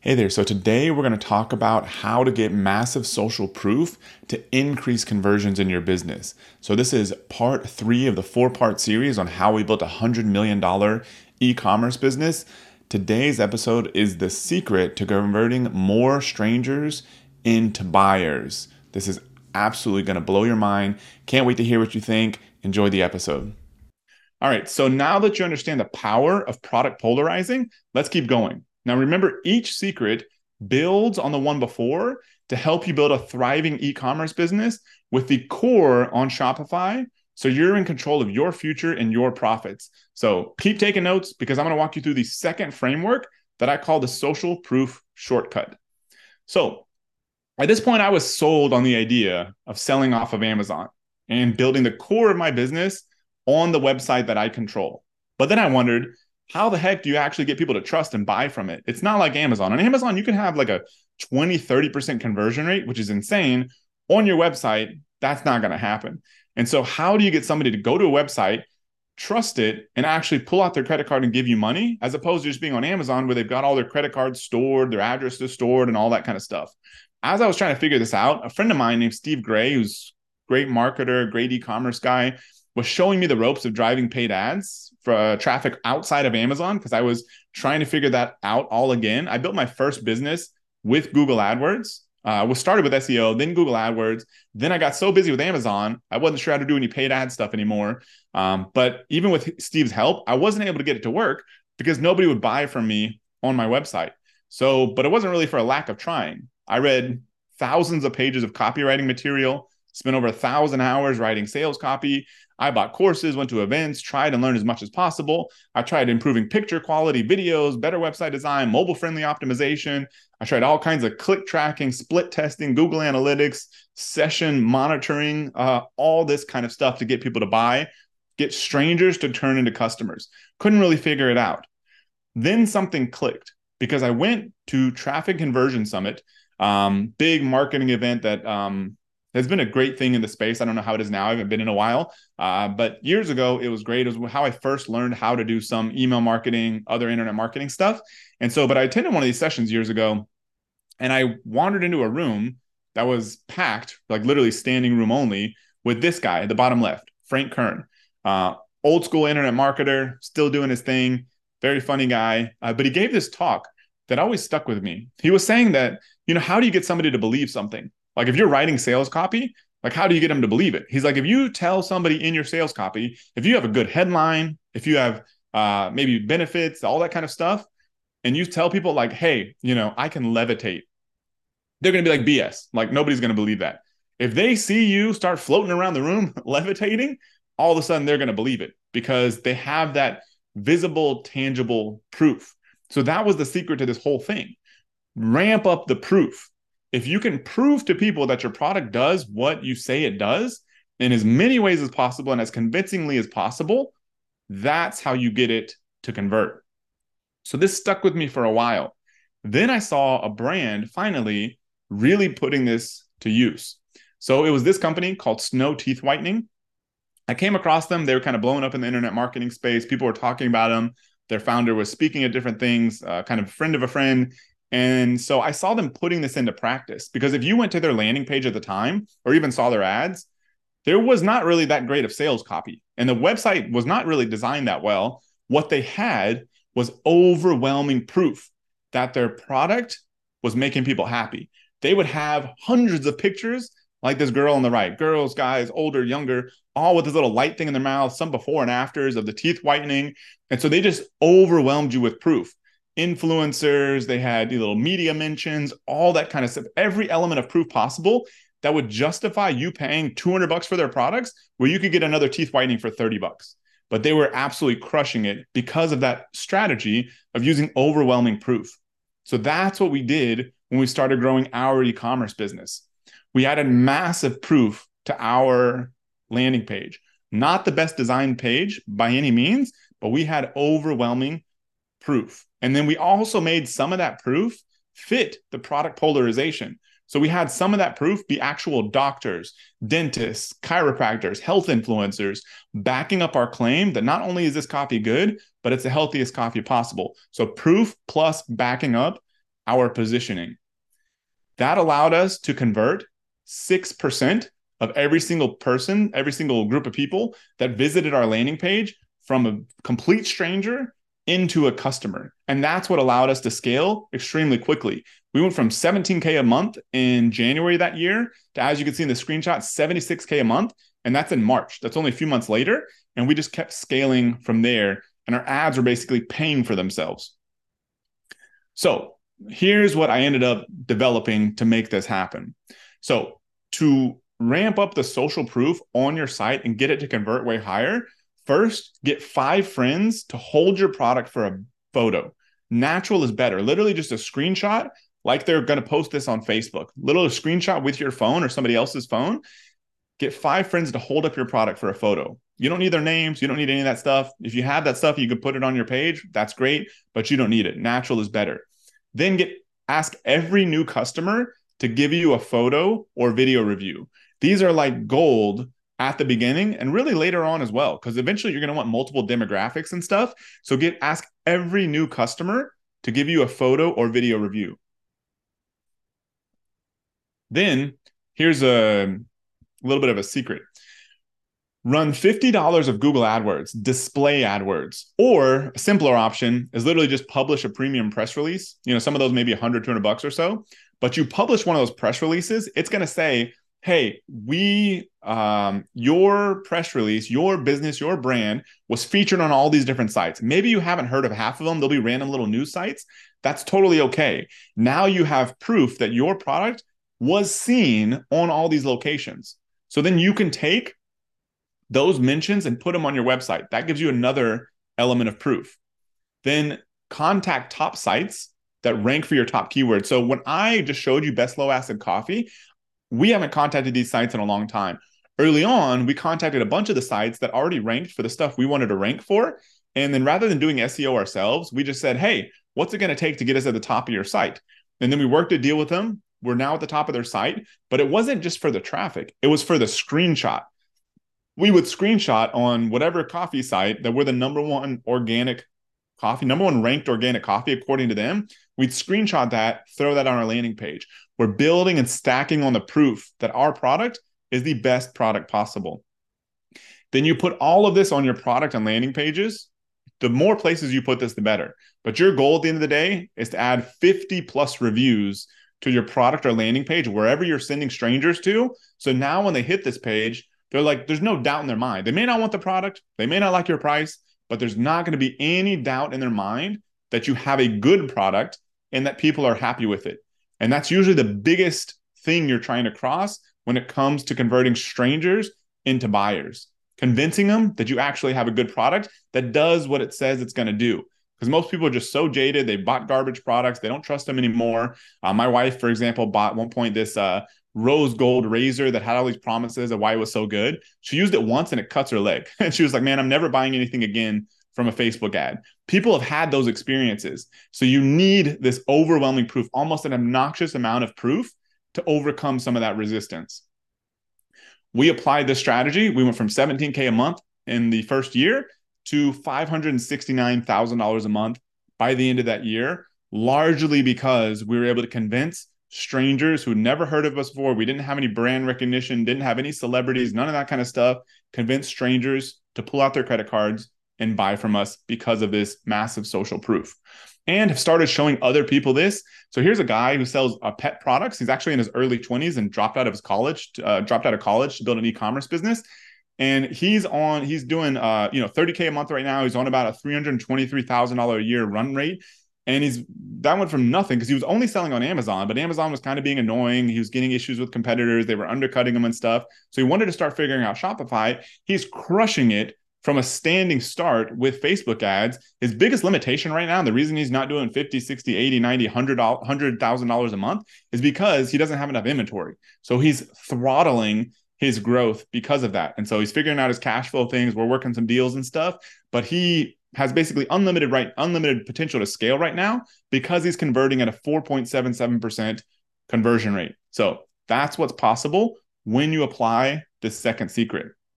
Hey there, so today we're going to talk about how to get massive social proof to increase conversions in your business. So, this is part three of the four part series on how we built a $100 million e commerce business. Today's episode is the secret to converting more strangers into buyers. This is absolutely going to blow your mind. Can't wait to hear what you think. Enjoy the episode. All right, so now that you understand the power of product polarizing, let's keep going. Now, remember, each secret builds on the one before to help you build a thriving e commerce business with the core on Shopify. So you're in control of your future and your profits. So keep taking notes because I'm going to walk you through the second framework that I call the social proof shortcut. So at this point, I was sold on the idea of selling off of Amazon and building the core of my business on the website that I control. But then I wondered, how the heck do you actually get people to trust and buy from it? It's not like Amazon. On Amazon, you can have like a 20, 30% conversion rate, which is insane. On your website, that's not going to happen. And so, how do you get somebody to go to a website, trust it, and actually pull out their credit card and give you money, as opposed to just being on Amazon where they've got all their credit cards stored, their addresses stored, and all that kind of stuff? As I was trying to figure this out, a friend of mine named Steve Gray, who's great marketer, great e-commerce guy, was showing me the ropes of driving paid ads for uh, traffic outside of Amazon because I was trying to figure that out all again. I built my first business with Google AdWords. I uh, was started with SEO, then Google AdWords. Then I got so busy with Amazon, I wasn't sure how to do any paid ad stuff anymore. Um, but even with Steve's help, I wasn't able to get it to work because nobody would buy from me on my website. So, but it wasn't really for a lack of trying. I read thousands of pages of copywriting material, spent over a thousand hours writing sales copy. I bought courses, went to events, tried and learned as much as possible. I tried improving picture quality, videos, better website design, mobile friendly optimization. I tried all kinds of click tracking, split testing, Google Analytics, session monitoring, uh, all this kind of stuff to get people to buy, get strangers to turn into customers. Couldn't really figure it out. Then something clicked because I went to Traffic Conversion Summit, um, big marketing event that um, has been a great thing in the space. I don't know how it is now. I haven't been in a while. Uh, but years ago, it was great. It was how I first learned how to do some email marketing, other internet marketing stuff. And so, but I attended one of these sessions years ago and I wandered into a room that was packed, like literally standing room only, with this guy at the bottom left, Frank Kern, uh, old school internet marketer, still doing his thing, very funny guy. Uh, but he gave this talk that always stuck with me. He was saying that, you know, how do you get somebody to believe something? Like if you're writing sales copy, like how do you get them to believe it? He's like, if you tell somebody in your sales copy, if you have a good headline, if you have uh, maybe benefits, all that kind of stuff, and you tell people like, hey, you know, I can levitate, they're gonna be like BS. Like nobody's gonna believe that. If they see you start floating around the room levitating, all of a sudden they're gonna believe it because they have that visible, tangible proof. So that was the secret to this whole thing. Ramp up the proof if you can prove to people that your product does what you say it does in as many ways as possible and as convincingly as possible, that's how you get it to convert. So this stuck with me for a while. Then I saw a brand finally really putting this to use. So it was this company called Snow Teeth Whitening. I came across them. They were kind of blowing up in the internet marketing space. People were talking about them. Their founder was speaking at different things, uh, kind of friend of a friend. And so I saw them putting this into practice because if you went to their landing page at the time or even saw their ads, there was not really that great of sales copy. And the website was not really designed that well. What they had was overwhelming proof that their product was making people happy. They would have hundreds of pictures like this girl on the right, girls, guys, older, younger, all with this little light thing in their mouth, some before and afters of the teeth whitening. And so they just overwhelmed you with proof influencers, they had little media mentions, all that kind of stuff. Every element of proof possible that would justify you paying 200 bucks for their products where you could get another teeth whitening for 30 bucks. But they were absolutely crushing it because of that strategy of using overwhelming proof. So that's what we did when we started growing our e-commerce business. We added massive proof to our landing page. Not the best designed page by any means, but we had overwhelming proof. And then we also made some of that proof fit the product polarization. So we had some of that proof be actual doctors, dentists, chiropractors, health influencers backing up our claim that not only is this coffee good, but it's the healthiest coffee possible. So proof plus backing up our positioning. That allowed us to convert 6% of every single person, every single group of people that visited our landing page from a complete stranger into a customer. And that's what allowed us to scale extremely quickly. We went from 17K a month in January that year to, as you can see in the screenshot, 76K a month. And that's in March. That's only a few months later. And we just kept scaling from there. And our ads were basically paying for themselves. So here's what I ended up developing to make this happen. So to ramp up the social proof on your site and get it to convert way higher, first get five friends to hold your product for a photo. Natural is better. Literally just a screenshot, like they're going to post this on Facebook. Little screenshot with your phone or somebody else's phone. Get five friends to hold up your product for a photo. You don't need their names. You don't need any of that stuff. If you have that stuff, you can put it on your page. That's great, but you don't need it. Natural is better. Then get ask every new customer to give you a photo or video review. These are like gold at the beginning and really later on as well because eventually you're going to want multiple demographics and stuff. So get ask every new customer to give you a photo or video review. Then here's a little bit of a secret. Run $50 of Google AdWords, display AdWords, or a simpler option is literally just publish a premium press release. You know, some of those maybe 100, 200 bucks or so, but you publish one of those press releases, it's going to say, hey, we, um, your press release, your business, your brand was featured on all these different sites. Maybe you haven't heard of half of them. They'll be random little news sites. That's totally okay. Now you have proof that your product was seen on all these locations. So then you can take those mentions and put them on your website. That gives you another element of proof. Then contact top sites that rank for your top keywords. So when I just showed you best low acid coffee, we haven't contacted these sites in a long time. Early on, we contacted a bunch of the sites that already ranked for the stuff we wanted to rank for. And then rather than doing SEO ourselves, we just said, hey, what's it going to take to get us at the top of your site? And then we worked a deal with them. We're now at the top of their site, but it wasn't just for the traffic, it was for the screenshot. We would screenshot on whatever coffee site that we're the number one organic coffee, number one ranked organic coffee according to them. We'd screenshot that, throw that on our landing page. We're building and stacking on the proof that our product is the best product possible. Then you put all of this on your product and landing pages. The more places you put this, the better. But your goal at the end of the day is to add 50 plus reviews to your product or landing page, wherever you're sending strangers to. So now when they hit this page, they're like, there's no doubt in their mind. They may not want the product, they may not like your price, but there's not going to be any doubt in their mind that you have a good product and that people are happy with it. And that's usually the biggest thing you're trying to cross when it comes to converting strangers into buyers, convincing them that you actually have a good product that does what it says it's going to do because most people are just so jaded. They bought garbage products. They don't trust them anymore. Uh, my wife, for example, bought one point this uh, rose gold razor that had all these promises of why it was so good. She used it once and it cuts her leg. And she was like, man, I'm never buying anything again from a Facebook ad. People have had those experiences. So you need this overwhelming proof, almost an obnoxious amount of proof to overcome some of that resistance. We applied this strategy. We went from 17K a month in the first year to $569,000 a month by the end of that year, largely because we were able to convince strangers who never heard of us before. We didn't have any brand recognition, didn't have any celebrities, none of that kind of stuff. Convince strangers to pull out their credit cards and buy from us because of this massive social proof. And have started showing other people this. So here's a guy who sells uh, pet products. He's actually in his early 20s and dropped out of his college, uh, dropped out of college to build an e-commerce business and he's on he's doing uh you know 30k a month right now he's on about a $323000 a year run rate and he's that went from nothing because he was only selling on amazon but amazon was kind of being annoying. He was getting issues with competitors. They were undercutting him and stuff. So he wanted to start figuring out shopify. He's crushing it from a standing start with facebook ads. His biggest limitation right now and the reason he's not doing 50 60 80 90 100 $100000 a month is because he doesn't have enough inventory. So he's throttling his growth because of that. And so he's figuring out his cash flow things. We're working some deals and stuff, but he has basically unlimited right unlimited potential to scale right now because he's converting at a 4.77% conversion rate. So that's what's possible when you apply the second secret.